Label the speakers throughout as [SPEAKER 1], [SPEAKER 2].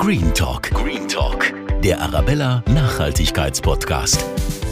[SPEAKER 1] Green Talk. Green Talk. Der Arabella Nachhaltigkeitspodcast.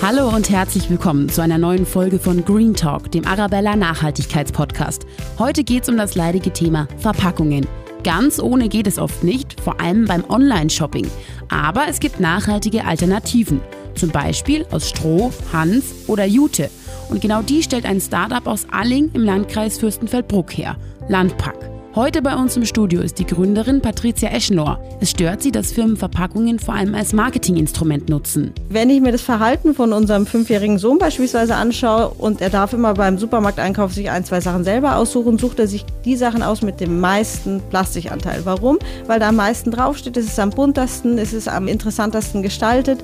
[SPEAKER 2] Hallo und herzlich willkommen zu einer neuen Folge von Green Talk, dem Arabella Nachhaltigkeitspodcast. Heute geht es um das leidige Thema Verpackungen. Ganz ohne geht es oft nicht, vor allem beim Online-Shopping. Aber es gibt nachhaltige Alternativen. Zum Beispiel aus Stroh, Hanf oder Jute. Und genau die stellt ein Startup aus Alling im Landkreis Fürstenfeldbruck her. Landpack. Heute bei uns im Studio ist die Gründerin Patricia Eschenlohr. Es stört sie, dass Firmen Verpackungen vor allem als Marketinginstrument nutzen.
[SPEAKER 3] Wenn ich mir das Verhalten von unserem fünfjährigen Sohn beispielsweise anschaue und er darf immer beim Supermarkteinkauf sich ein, zwei Sachen selber aussuchen, sucht er sich die Sachen aus mit dem meisten Plastikanteil. Warum? Weil da am meisten draufsteht, es ist am buntesten, es ist am interessantesten gestaltet.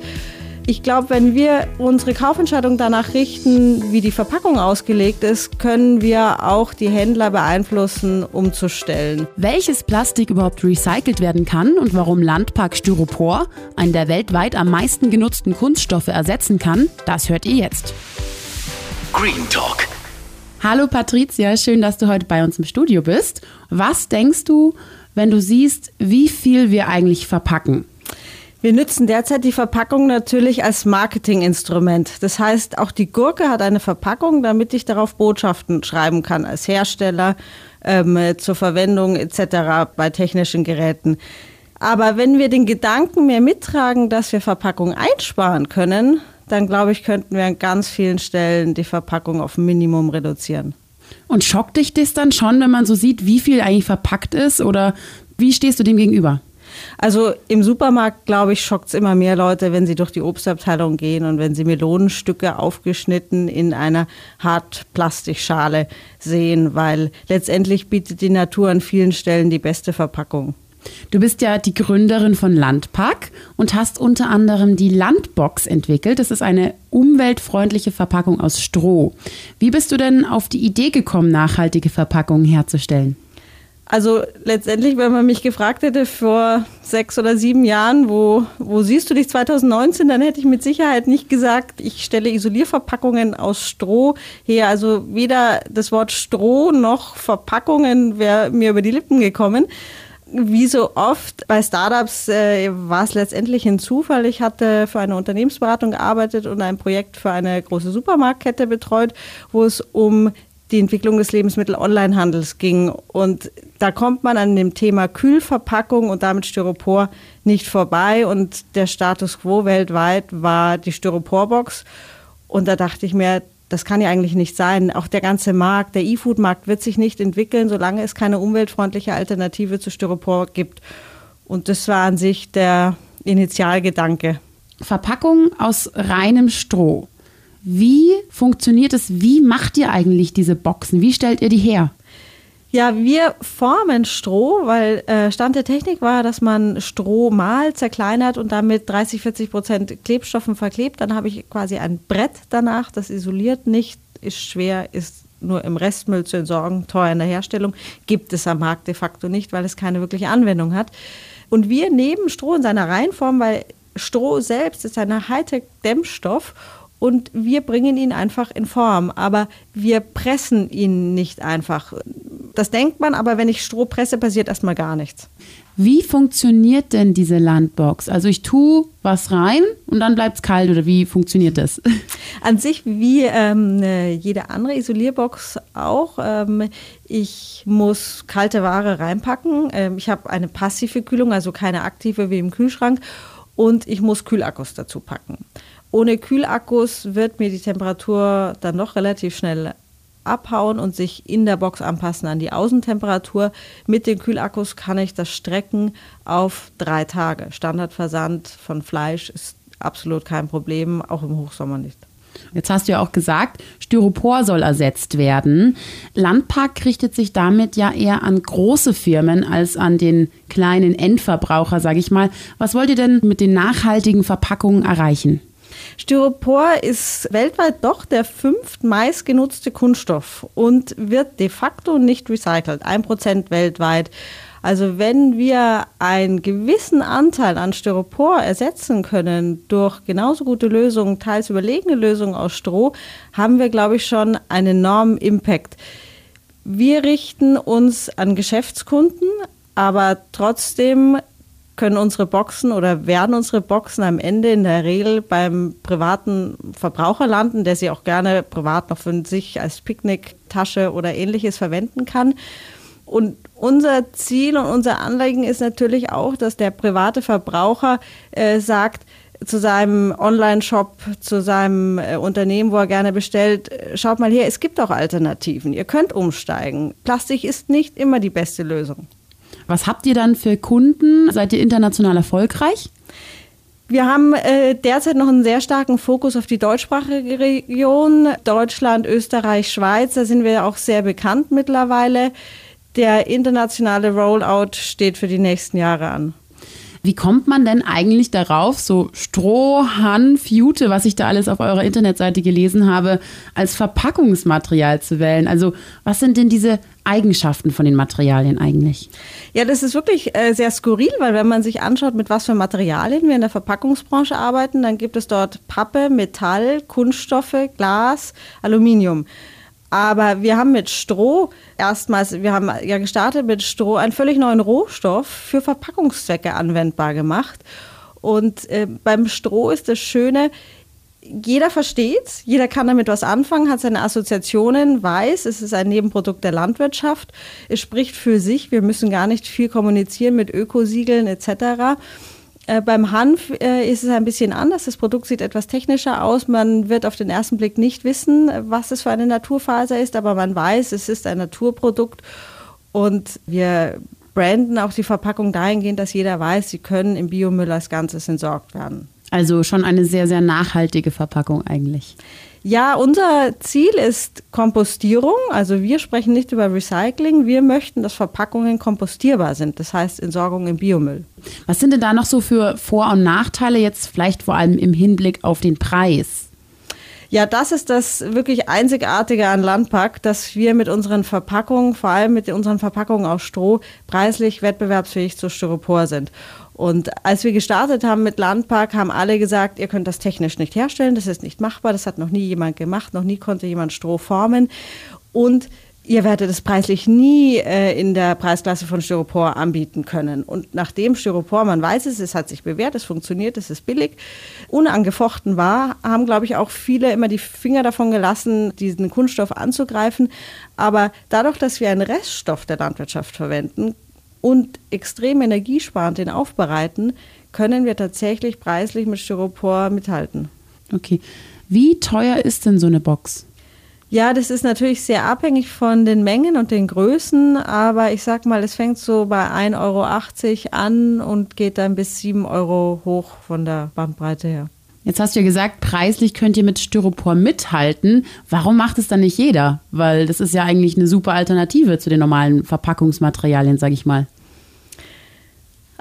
[SPEAKER 3] Ich glaube, wenn wir unsere Kaufentscheidung danach richten, wie die Verpackung ausgelegt ist, können wir auch die Händler beeinflussen, umzustellen.
[SPEAKER 2] Welches Plastik überhaupt recycelt werden kann und warum Landpark Styropor, einen der weltweit am meisten genutzten Kunststoffe, ersetzen kann, das hört ihr jetzt.
[SPEAKER 1] Green Talk.
[SPEAKER 2] Hallo Patricia, schön, dass du heute bei uns im Studio bist. Was denkst du, wenn du siehst, wie viel wir eigentlich verpacken?
[SPEAKER 3] Wir nutzen derzeit die Verpackung natürlich als Marketinginstrument. Das heißt, auch die Gurke hat eine Verpackung, damit ich darauf Botschaften schreiben kann als Hersteller ähm, zur Verwendung etc. bei technischen Geräten. Aber wenn wir den Gedanken mehr mittragen, dass wir Verpackung einsparen können, dann glaube ich, könnten wir an ganz vielen Stellen die Verpackung auf Minimum reduzieren.
[SPEAKER 2] Und schockt dich das dann schon, wenn man so sieht, wie viel eigentlich verpackt ist? Oder wie stehst du dem gegenüber?
[SPEAKER 3] Also im Supermarkt, glaube ich, schockt es immer mehr Leute, wenn sie durch die Obstabteilung gehen und wenn sie Melonenstücke aufgeschnitten in einer Hartplastikschale sehen, weil letztendlich bietet die Natur an vielen Stellen die beste Verpackung.
[SPEAKER 2] Du bist ja die Gründerin von Landpack und hast unter anderem die Landbox entwickelt. Das ist eine umweltfreundliche Verpackung aus Stroh. Wie bist du denn auf die Idee gekommen, nachhaltige Verpackungen herzustellen?
[SPEAKER 3] Also letztendlich, wenn man mich gefragt hätte vor sechs oder sieben Jahren, wo, wo siehst du dich 2019, dann hätte ich mit Sicherheit nicht gesagt, ich stelle Isolierverpackungen aus Stroh her. Also weder das Wort Stroh noch Verpackungen wäre mir über die Lippen gekommen. Wie so oft bei Startups äh, war es letztendlich ein Zufall. Ich hatte für eine Unternehmensberatung gearbeitet und ein Projekt für eine große Supermarktkette betreut, wo es um die Entwicklung des Lebensmittel-Onlinehandels ging. Und da kommt man an dem Thema Kühlverpackung und damit Styropor nicht vorbei. Und der Status quo weltweit war die Styroporbox. Und da dachte ich mir, das kann ja eigentlich nicht sein. Auch der ganze Markt, der E-Food-Markt wird sich nicht entwickeln, solange es keine umweltfreundliche Alternative zu Styropor gibt. Und das war an sich der Initialgedanke.
[SPEAKER 2] Verpackung aus reinem Stroh. Wie funktioniert es? Wie macht ihr eigentlich diese Boxen? Wie stellt ihr die her?
[SPEAKER 3] Ja, wir formen Stroh, weil äh, Stand der Technik war, dass man Stroh mal zerkleinert und damit 30, 40 Prozent Klebstoffen verklebt. Dann habe ich quasi ein Brett danach, das isoliert nicht, ist schwer, ist nur im Restmüll zu entsorgen, teuer in der Herstellung, gibt es am Markt de facto nicht, weil es keine wirkliche Anwendung hat. Und wir nehmen Stroh in seiner Reihenform, weil Stroh selbst ist ein Hightech-Dämmstoff und wir bringen ihn einfach in Form, aber wir pressen ihn nicht einfach. Das denkt man, aber wenn ich Stroh presse, passiert erstmal gar nichts.
[SPEAKER 2] Wie funktioniert denn diese Landbox? Also ich tue was rein und dann bleibt es kalt oder wie funktioniert das?
[SPEAKER 3] An sich wie ähm, jede andere Isolierbox auch. Ähm, ich muss kalte Ware reinpacken. Ähm, ich habe eine passive Kühlung, also keine aktive wie im Kühlschrank. Und ich muss Kühlakkus dazu packen. Ohne Kühlakkus wird mir die Temperatur dann noch relativ schnell abhauen und sich in der Box anpassen an die Außentemperatur. Mit den Kühlakkus kann ich das strecken auf drei Tage. Standardversand von Fleisch ist absolut kein Problem, auch im Hochsommer nicht.
[SPEAKER 2] Jetzt hast du ja auch gesagt, Styropor soll ersetzt werden. Landpark richtet sich damit ja eher an große Firmen als an den kleinen Endverbraucher, sage ich mal. Was wollt ihr denn mit den nachhaltigen Verpackungen erreichen?
[SPEAKER 3] Styropor ist weltweit doch der fünft meistgenutzte Kunststoff und wird de facto nicht recycelt. Ein Prozent weltweit. Also wenn wir einen gewissen Anteil an Styropor ersetzen können durch genauso gute Lösungen, teils überlegene Lösungen aus Stroh, haben wir, glaube ich, schon einen enormen Impact. Wir richten uns an Geschäftskunden, aber trotzdem können unsere Boxen oder werden unsere Boxen am Ende in der Regel beim privaten Verbraucher landen, der sie auch gerne privat noch für sich als Picknicktasche oder ähnliches verwenden kann. Und unser Ziel und unser Anliegen ist natürlich auch, dass der private Verbraucher äh, sagt, zu seinem Online-Shop, zu seinem äh, Unternehmen, wo er gerne bestellt, äh, schaut mal her, es gibt auch Alternativen. Ihr könnt umsteigen. Plastik ist nicht immer die beste Lösung.
[SPEAKER 2] Was habt ihr dann für Kunden? Seid ihr international erfolgreich?
[SPEAKER 3] Wir haben äh, derzeit noch einen sehr starken Fokus auf die deutschsprachige Region, Deutschland, Österreich, Schweiz. Da sind wir auch sehr bekannt mittlerweile. Der internationale Rollout steht für die nächsten Jahre an.
[SPEAKER 2] Wie kommt man denn eigentlich darauf, so Stroh, Hanf, Jute, was ich da alles auf eurer Internetseite gelesen habe, als Verpackungsmaterial zu wählen? Also was sind denn diese Eigenschaften von den Materialien eigentlich?
[SPEAKER 3] Ja, das ist wirklich äh, sehr skurril, weil wenn man sich anschaut, mit was für Materialien wir in der Verpackungsbranche arbeiten, dann gibt es dort Pappe, Metall, Kunststoffe, Glas, Aluminium. Aber wir haben mit Stroh erstmals, wir haben ja gestartet mit Stroh einen völlig neuen Rohstoff für Verpackungszwecke anwendbar gemacht. Und äh, beim Stroh ist das Schöne, jeder versteht jeder kann damit was anfangen, hat seine Assoziationen, weiß, es ist ein Nebenprodukt der Landwirtschaft, es spricht für sich, wir müssen gar nicht viel kommunizieren mit Ökosiegeln etc. Äh, beim Hanf äh, ist es ein bisschen anders. Das Produkt sieht etwas technischer aus. Man wird auf den ersten Blick nicht wissen, was es für eine Naturfaser ist, aber man weiß, es ist ein Naturprodukt. Und wir branden auch die Verpackung dahingehend, dass jeder weiß, sie können im Biomüll als Ganzes entsorgt werden.
[SPEAKER 2] Also schon eine sehr, sehr nachhaltige Verpackung eigentlich.
[SPEAKER 3] Ja, unser Ziel ist Kompostierung. Also wir sprechen nicht über Recycling. Wir möchten, dass Verpackungen kompostierbar sind. Das heißt Entsorgung im Biomüll.
[SPEAKER 2] Was sind denn da noch so für Vor- und Nachteile jetzt vielleicht vor allem im Hinblick auf den Preis?
[SPEAKER 3] Ja, das ist das wirklich Einzigartige an Landpack, dass wir mit unseren Verpackungen, vor allem mit unseren Verpackungen aus Stroh, preislich wettbewerbsfähig zu Styropor sind. Und als wir gestartet haben mit Landpark, haben alle gesagt, ihr könnt das technisch nicht herstellen, das ist nicht machbar, das hat noch nie jemand gemacht, noch nie konnte jemand Stroh formen. Und ihr werdet es preislich nie äh, in der Preisklasse von Styropor anbieten können. Und nachdem Styropor, man weiß es, es hat sich bewährt, es funktioniert, es ist billig, unangefochten war, haben, glaube ich, auch viele immer die Finger davon gelassen, diesen Kunststoff anzugreifen. Aber dadurch, dass wir einen Reststoff der Landwirtschaft verwenden, und extrem energiesparend den aufbereiten, können wir tatsächlich preislich mit Styropor mithalten.
[SPEAKER 2] Okay. Wie teuer ist denn so eine Box?
[SPEAKER 3] Ja, das ist natürlich sehr abhängig von den Mengen und den Größen, aber ich sag mal, es fängt so bei 1,80 Euro an und geht dann bis 7 Euro hoch von der Bandbreite her.
[SPEAKER 2] Jetzt hast du ja gesagt, preislich könnt ihr mit Styropor mithalten. Warum macht es dann nicht jeder? Weil das ist ja eigentlich eine super Alternative zu den normalen Verpackungsmaterialien, sag ich mal.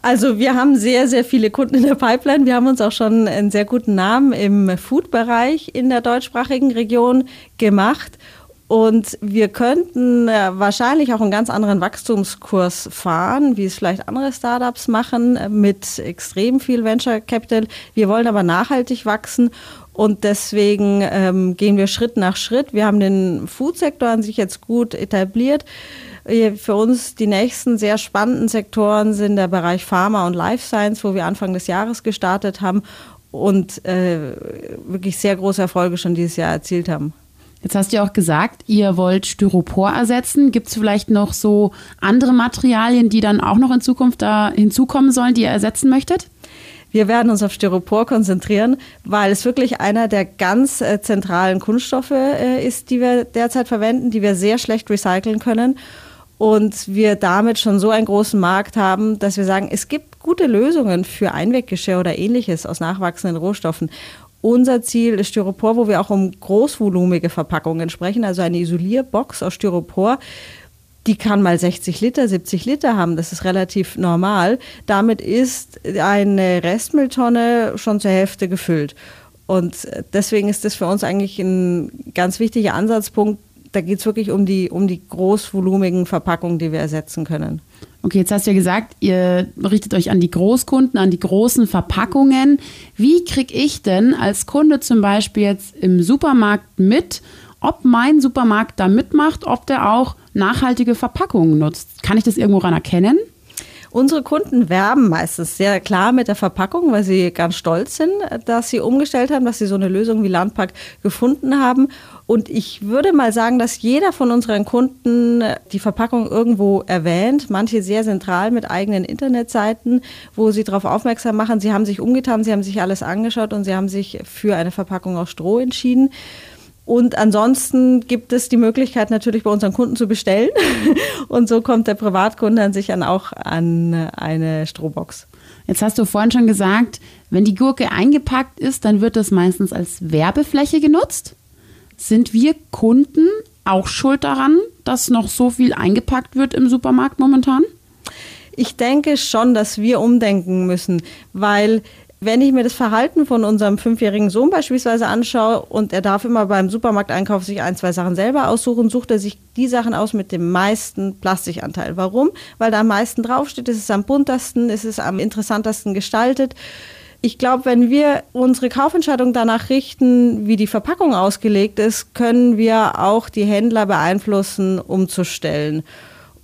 [SPEAKER 3] Also wir haben sehr, sehr viele Kunden in der Pipeline. Wir haben uns auch schon einen sehr guten Namen im Food-Bereich in der deutschsprachigen Region gemacht. Und wir könnten äh, wahrscheinlich auch einen ganz anderen Wachstumskurs fahren, wie es vielleicht andere Startups machen, äh, mit extrem viel Venture Capital. Wir wollen aber nachhaltig wachsen und deswegen ähm, gehen wir Schritt nach Schritt. Wir haben den Food-Sektor an sich jetzt gut etabliert. Für uns die nächsten sehr spannenden Sektoren sind der Bereich Pharma und Life Science, wo wir Anfang des Jahres gestartet haben und äh, wirklich sehr große Erfolge schon dieses Jahr erzielt haben.
[SPEAKER 2] Jetzt hast du ja auch gesagt, ihr wollt Styropor ersetzen. Gibt es vielleicht noch so andere Materialien, die dann auch noch in Zukunft da hinzukommen sollen, die ihr ersetzen möchtet?
[SPEAKER 3] Wir werden uns auf Styropor konzentrieren, weil es wirklich einer der ganz äh, zentralen Kunststoffe äh, ist, die wir derzeit verwenden, die wir sehr schlecht recyceln können und wir damit schon so einen großen Markt haben, dass wir sagen, es gibt gute Lösungen für Einweggeschirr oder ähnliches aus nachwachsenden Rohstoffen. Unser Ziel ist Styropor, wo wir auch um großvolumige Verpackungen sprechen, also eine Isolierbox aus Styropor. Die kann mal 60 Liter, 70 Liter haben, das ist relativ normal. Damit ist eine Restmülltonne schon zur Hälfte gefüllt. Und deswegen ist das für uns eigentlich ein ganz wichtiger Ansatzpunkt, da geht es wirklich um die, um die großvolumigen Verpackungen, die wir ersetzen können.
[SPEAKER 2] Okay, jetzt hast du ja gesagt, ihr richtet euch an die Großkunden, an die großen Verpackungen. Wie kriege ich denn als Kunde zum Beispiel jetzt im Supermarkt mit, ob mein Supermarkt da mitmacht, ob der auch nachhaltige Verpackungen nutzt? Kann ich das irgendwo ran erkennen?
[SPEAKER 3] Unsere Kunden werben meistens sehr klar mit der Verpackung, weil sie ganz stolz sind, dass sie umgestellt haben, dass sie so eine Lösung wie Landpack gefunden haben. Und ich würde mal sagen, dass jeder von unseren Kunden die Verpackung irgendwo erwähnt, manche sehr zentral mit eigenen Internetseiten, wo sie darauf aufmerksam machen, sie haben sich umgetan, sie haben sich alles angeschaut und sie haben sich für eine Verpackung aus Stroh entschieden. Und ansonsten gibt es die Möglichkeit natürlich bei unseren Kunden zu bestellen. Und so kommt der Privatkunde an sich dann auch an eine Strohbox.
[SPEAKER 2] Jetzt hast du vorhin schon gesagt, wenn die Gurke eingepackt ist, dann wird das meistens als Werbefläche genutzt. Sind wir Kunden auch schuld daran, dass noch so viel eingepackt wird im Supermarkt momentan?
[SPEAKER 3] Ich denke schon, dass wir umdenken müssen, weil wenn ich mir das Verhalten von unserem fünfjährigen Sohn beispielsweise anschaue und er darf immer beim Supermarkteinkauf sich ein, zwei Sachen selber aussuchen, sucht er sich die Sachen aus mit dem meisten Plastikanteil. Warum? Weil da am meisten draufsteht, es ist am buntesten, es ist am interessantesten gestaltet. Ich glaube, wenn wir unsere Kaufentscheidung danach richten, wie die Verpackung ausgelegt ist, können wir auch die Händler beeinflussen, umzustellen.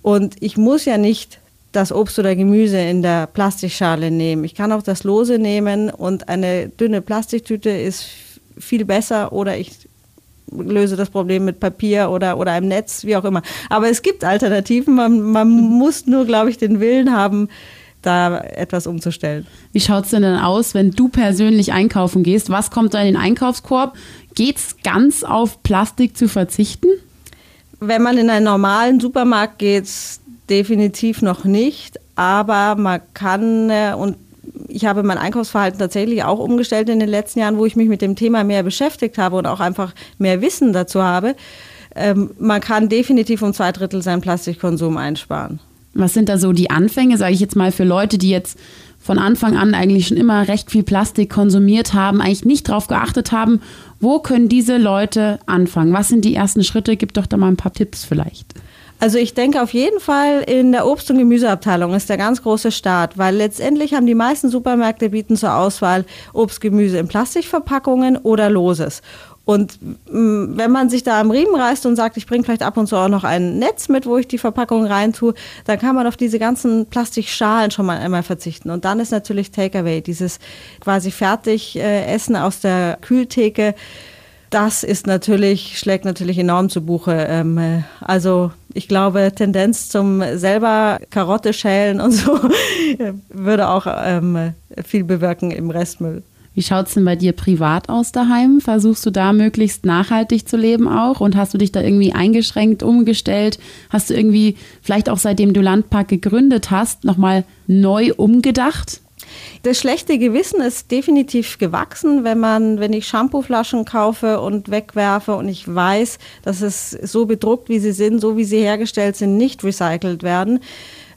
[SPEAKER 3] Und ich muss ja nicht das Obst oder Gemüse in der Plastikschale nehmen. Ich kann auch das Lose nehmen und eine dünne Plastiktüte ist viel besser oder ich löse das Problem mit Papier oder, oder einem Netz, wie auch immer. Aber es gibt Alternativen. Man, man muss nur, glaube ich, den Willen haben, da etwas umzustellen.
[SPEAKER 2] Wie schaut es denn dann aus, wenn du persönlich einkaufen gehst? Was kommt da in den Einkaufskorb? Geht es ganz auf Plastik zu verzichten?
[SPEAKER 3] Wenn man in einen normalen Supermarkt geht, definitiv noch nicht, aber man kann äh, und ich habe mein Einkaufsverhalten tatsächlich auch umgestellt in den letzten Jahren, wo ich mich mit dem Thema mehr beschäftigt habe und auch einfach mehr Wissen dazu habe. Ähm, man kann definitiv um zwei Drittel seinen Plastikkonsum einsparen.
[SPEAKER 2] Was sind da so die Anfänge, sage ich jetzt mal, für Leute, die jetzt von Anfang an eigentlich schon immer recht viel Plastik konsumiert haben, eigentlich nicht darauf geachtet haben, wo können diese Leute anfangen? Was sind die ersten Schritte? Gib doch da mal ein paar Tipps vielleicht.
[SPEAKER 3] Also ich denke auf jeden Fall in der Obst- und Gemüseabteilung ist der ganz große Start, weil letztendlich haben die meisten Supermärkte bieten zur Auswahl Obst, Gemüse in Plastikverpackungen oder loses. Und mm, wenn man sich da am Riemen reißt und sagt, ich bringe vielleicht ab und zu auch noch ein Netz mit, wo ich die Verpackung reintue, dann kann man auf diese ganzen Plastikschalen schon mal einmal verzichten. Und dann ist natürlich Takeaway, dieses quasi fertig Essen aus der Kühltheke das ist natürlich, schlägt natürlich enorm zu Buche. Ähm, äh, also ich glaube, Tendenz zum selber Karotte schälen und so würde auch ähm, viel bewirken im Restmüll.
[SPEAKER 2] Wie schaut es denn bei dir privat aus daheim? Versuchst du da möglichst nachhaltig zu leben auch? Und hast du dich da irgendwie eingeschränkt, umgestellt? Hast du irgendwie, vielleicht auch seitdem du Landpark gegründet hast, nochmal neu umgedacht?
[SPEAKER 3] Das schlechte Gewissen ist definitiv gewachsen, wenn man, wenn ich Shampooflaschen kaufe und wegwerfe und ich weiß, dass es so bedruckt, wie sie sind, so wie sie hergestellt sind, nicht recycelt werden.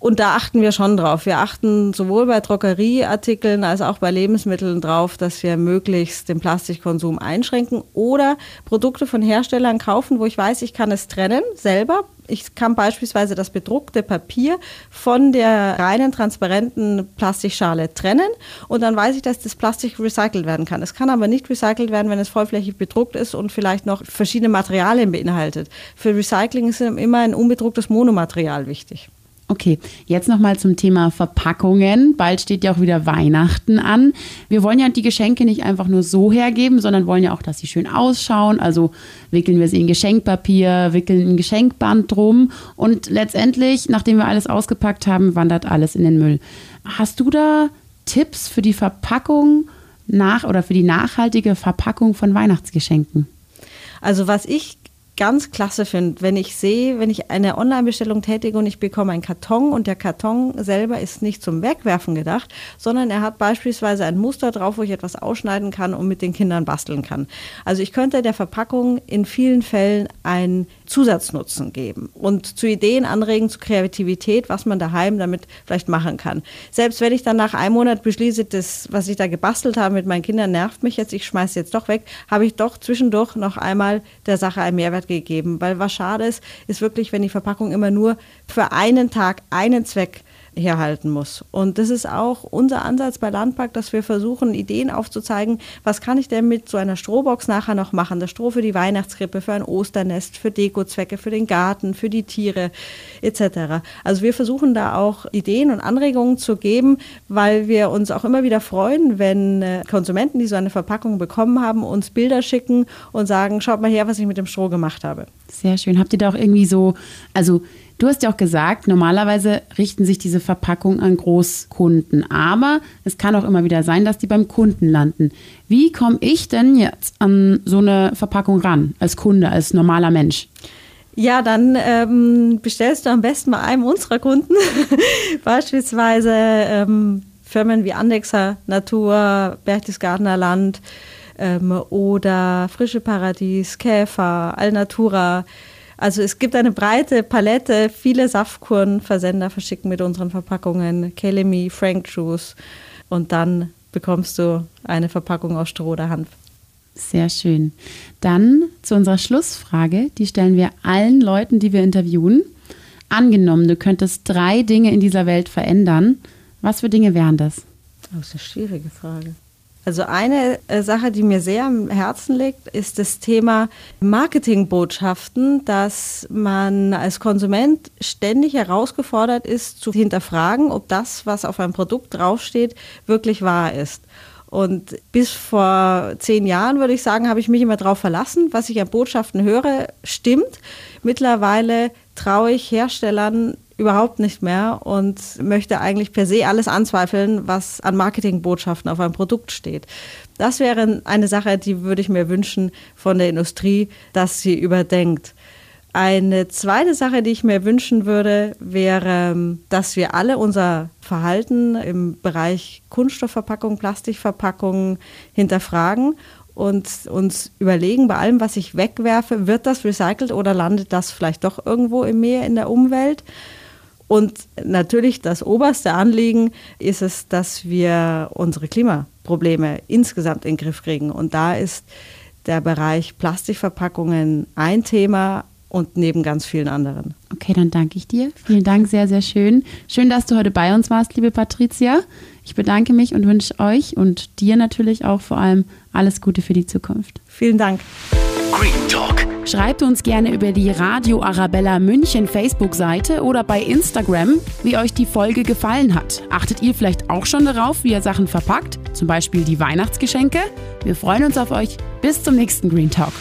[SPEAKER 3] Und da achten wir schon drauf. Wir achten sowohl bei Drogerieartikeln als auch bei Lebensmitteln drauf, dass wir möglichst den Plastikkonsum einschränken oder Produkte von Herstellern kaufen, wo ich weiß, ich kann es trennen selber. Ich kann beispielsweise das bedruckte Papier von der reinen transparenten Plastikschale trennen und dann weiß ich, dass das Plastik recycelt werden kann. Es kann aber nicht recycelt werden, wenn es vollflächig bedruckt ist und vielleicht noch verschiedene Materialien beinhaltet. Für Recycling ist immer ein unbedrucktes Monomaterial wichtig.
[SPEAKER 2] Okay, jetzt nochmal zum Thema Verpackungen. Bald steht ja auch wieder Weihnachten an. Wir wollen ja die Geschenke nicht einfach nur so hergeben, sondern wollen ja auch, dass sie schön ausschauen. Also wickeln wir sie in Geschenkpapier, wickeln ein Geschenkband drum und letztendlich, nachdem wir alles ausgepackt haben, wandert alles in den Müll. Hast du da Tipps für die Verpackung nach oder für die nachhaltige Verpackung von Weihnachtsgeschenken?
[SPEAKER 3] Also was ich ganz klasse finde, wenn ich sehe, wenn ich eine Online-Bestellung tätige und ich bekomme einen Karton und der Karton selber ist nicht zum Wegwerfen gedacht, sondern er hat beispielsweise ein Muster drauf, wo ich etwas ausschneiden kann und mit den Kindern basteln kann. Also ich könnte der Verpackung in vielen Fällen einen Zusatznutzen geben und zu Ideen anregen, zu Kreativität, was man daheim damit vielleicht machen kann. Selbst wenn ich dann nach einem Monat beschließe, das, was ich da gebastelt habe mit meinen Kindern, nervt mich jetzt, ich schmeiße jetzt doch weg, habe ich doch zwischendurch noch einmal der Sache einen Mehrwert Mehrwert gegeben. Weil was schade ist, ist wirklich, wenn die Verpackung immer nur für einen Tag einen Zweck herhalten muss. Und das ist auch unser Ansatz bei Landpark, dass wir versuchen, Ideen aufzuzeigen, was kann ich denn mit so einer Strohbox nachher noch machen? Das Stroh für die Weihnachtskrippe, für ein Osternest, für Dekozwecke, für den Garten, für die Tiere etc. Also wir versuchen da auch Ideen und Anregungen zu geben, weil wir uns auch immer wieder freuen, wenn äh, Konsumenten, die so eine Verpackung bekommen haben, uns Bilder schicken und sagen, schaut mal her, was ich mit dem Stroh gemacht habe.
[SPEAKER 2] Sehr schön. Habt ihr da auch irgendwie so, also Du hast ja auch gesagt, normalerweise richten sich diese Verpackungen an Großkunden, aber es kann auch immer wieder sein, dass die beim Kunden landen. Wie komme ich denn jetzt an so eine Verpackung ran, als Kunde, als normaler Mensch?
[SPEAKER 3] Ja, dann ähm, bestellst du am besten bei einem unserer Kunden, beispielsweise ähm, Firmen wie Andexer Natur, Berchtesgadener Land ähm, oder Frische Paradies, Käfer, Alnatura. Also es gibt eine breite Palette, viele Saftkurenversender verschicken mit unseren Verpackungen, Kelemi, Frank Juice und dann bekommst du eine Verpackung aus Stroh oder Hanf.
[SPEAKER 2] Sehr schön. Dann zu unserer Schlussfrage, die stellen wir allen Leuten, die wir interviewen. Angenommen, du könntest drei Dinge in dieser Welt verändern. Was für Dinge wären das?
[SPEAKER 3] Das ist eine schwierige Frage. Also eine äh, Sache, die mir sehr am Herzen liegt, ist das Thema Marketingbotschaften, dass man als Konsument ständig herausgefordert ist, zu hinterfragen, ob das, was auf einem Produkt draufsteht, wirklich wahr ist. Und bis vor zehn Jahren, würde ich sagen, habe ich mich immer darauf verlassen, was ich an Botschaften höre, stimmt. Mittlerweile traue ich Herstellern überhaupt nicht mehr und möchte eigentlich per se alles anzweifeln, was an Marketingbotschaften auf einem Produkt steht. Das wäre eine Sache, die würde ich mir wünschen von der Industrie, dass sie überdenkt. Eine zweite Sache, die ich mir wünschen würde, wäre, dass wir alle unser Verhalten im Bereich Kunststoffverpackung, Plastikverpackungen hinterfragen und uns überlegen, bei allem, was ich wegwerfe, wird das recycelt oder landet das vielleicht doch irgendwo im Meer, in der Umwelt? Und natürlich das oberste Anliegen ist es, dass wir unsere Klimaprobleme insgesamt in den Griff kriegen. Und da ist der Bereich Plastikverpackungen ein Thema, und neben ganz vielen anderen.
[SPEAKER 2] Okay, dann danke ich dir. Vielen Dank, sehr, sehr schön. Schön, dass du heute bei uns warst, liebe Patricia. Ich bedanke mich und wünsche euch und dir natürlich auch vor allem alles Gute für die Zukunft.
[SPEAKER 3] Vielen Dank.
[SPEAKER 1] Green Talk.
[SPEAKER 2] Schreibt uns gerne über die Radio Arabella München Facebook-Seite oder bei Instagram, wie euch die Folge gefallen hat. Achtet ihr vielleicht auch schon darauf, wie ihr Sachen verpackt? Zum Beispiel die Weihnachtsgeschenke? Wir freuen uns auf euch. Bis zum nächsten Green Talk.